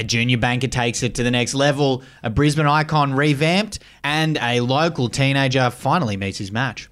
A junior banker takes it to the next level, a Brisbane icon revamped, and a local teenager finally meets his match.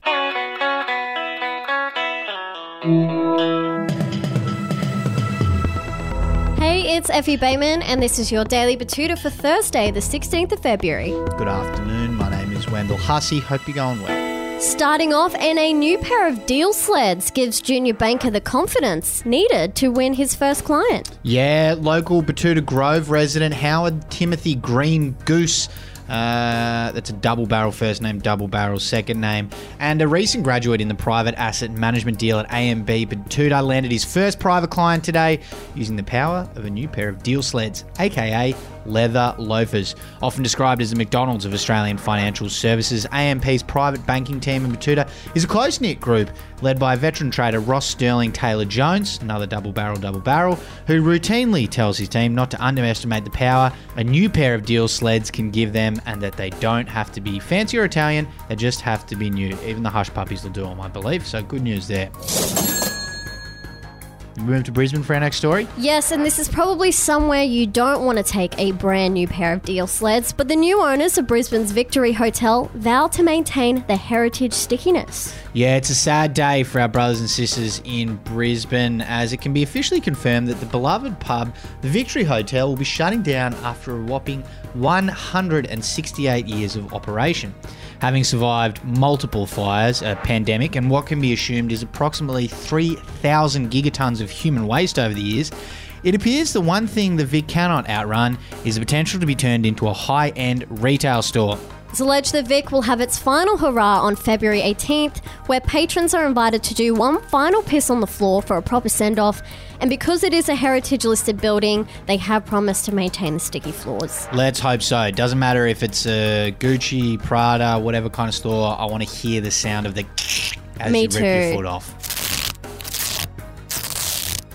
Hey, it's Effie Bayman, and this is your Daily Betoota for Thursday, the 16th of February. Good afternoon, my name is Wendell Hussey. Hope you're going well. Starting off, and a new pair of deal sleds gives junior banker the confidence needed to win his first client. Yeah, local Betoota Grove resident Howard Timothy Green Goose. Uh, that's a double barrel first name, double barrel second name. And a recent graduate in the private asset management deal at AMP Betoota landed his first private client today using the power of a new pair of deal sleds, aka leather loafers. Often described as the McDonald's of Australian financial services, AMP's private banking team in Betoota is a close knit group led by veteran trader Ross Sterling Taylor Jones, another double barrel, double barrel, who routinely tells his team not to underestimate the power a new pair of deal sleds can give them and that they don't have to be fancy or Italian, they just have to be new. Even the hush puppies will do them, I believe. So good news there. Move to Brisbane for our next story. Yes, and this is probably somewhere you don't want to take a brand new pair of deal sleds, but the new owners of Brisbane's Victory Hotel vow to maintain the heritage stickiness. Yeah, it's a sad day for our brothers and sisters in Brisbane as it can be officially confirmed that the beloved pub, the Victory Hotel, will be shutting down after a whopping 168 years of operation. Having survived multiple fires, a pandemic, and what can be assumed is approximately 3,000 gigatons of human waste over the years, it appears the one thing the Vic cannot outrun is the potential to be turned into a high end retail store. It's alleged that Vic will have its final hurrah on February 18th, where patrons are invited to do one final piss on the floor for a proper send off. And because it is a heritage listed building, they have promised to maintain the sticky floors. Let's hope so. It doesn't matter if it's a Gucci, Prada, whatever kind of store. I want to hear the sound of the as Me you rip too. your foot off.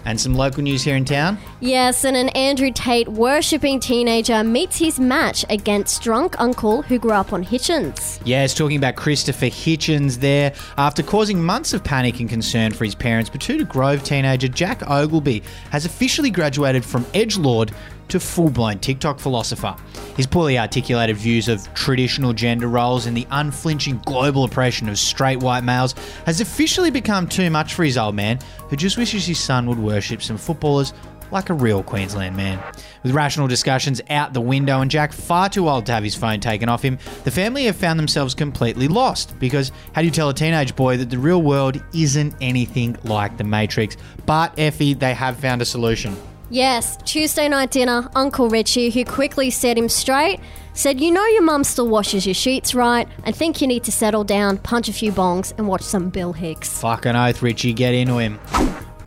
And some local news here in town. Yes, and an Andrew Tate worshipping teenager meets his match against drunk uncle who grew up on Hitchens. It's talking about Christopher Hitchens there. After causing months of panic and concern for his parents, Betoota Grove teenager Jack Ogleby has officially graduated from edgelord to full blown TikTok philosopher. His poorly articulated views of traditional gender roles and the unflinching global oppression of straight white males has officially become too much for his old man, who just wishes his son would worship some footballers like a real Queensland man. With rational discussions out the window and Jack far too old to have his phone taken off him, the family have found themselves completely lost. Because how do you tell a teenage boy that the real world isn't anything like the Matrix? But Effie, they have found a solution. Yes, Tuesday night dinner, Uncle Richie, who quickly set him straight, said, You know your mum still washes your sheets, right? I think you need to settle down, punch a few bongs, and watch some Bill Hicks. Fucking oath, Richie, get into him.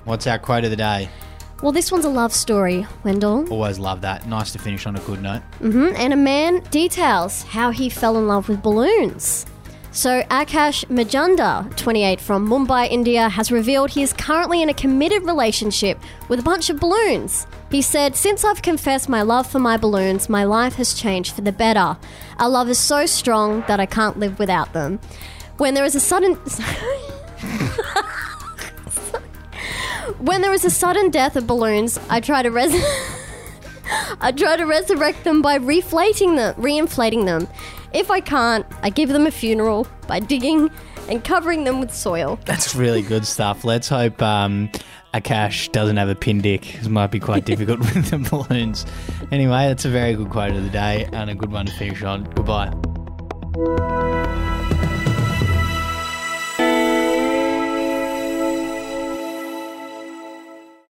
What's our quote of the day? Well, this one's a love story, Wendell. Always love that. Nice to finish on a good note. hmm And a man details how he fell in love with balloons. So, Akash Majunda, 28 from Mumbai, India, has revealed he is currently in a committed relationship with a bunch of balloons. He said, Since I've confessed my love for my balloons, my life has changed for the better. Our love is so strong that I can't live without them. When there is a sudden. when there is a sudden death of balloons, I try to res. I try to resurrect them by reflating them, reinflating them. If I can't, I give them a funeral by digging and covering them with soil. That's really good stuff. Let's hope um, Akash doesn't have a pin dick. It might be quite difficult with the balloons. Anyway, that's a very good quote of the day and a good one to finish on. Goodbye.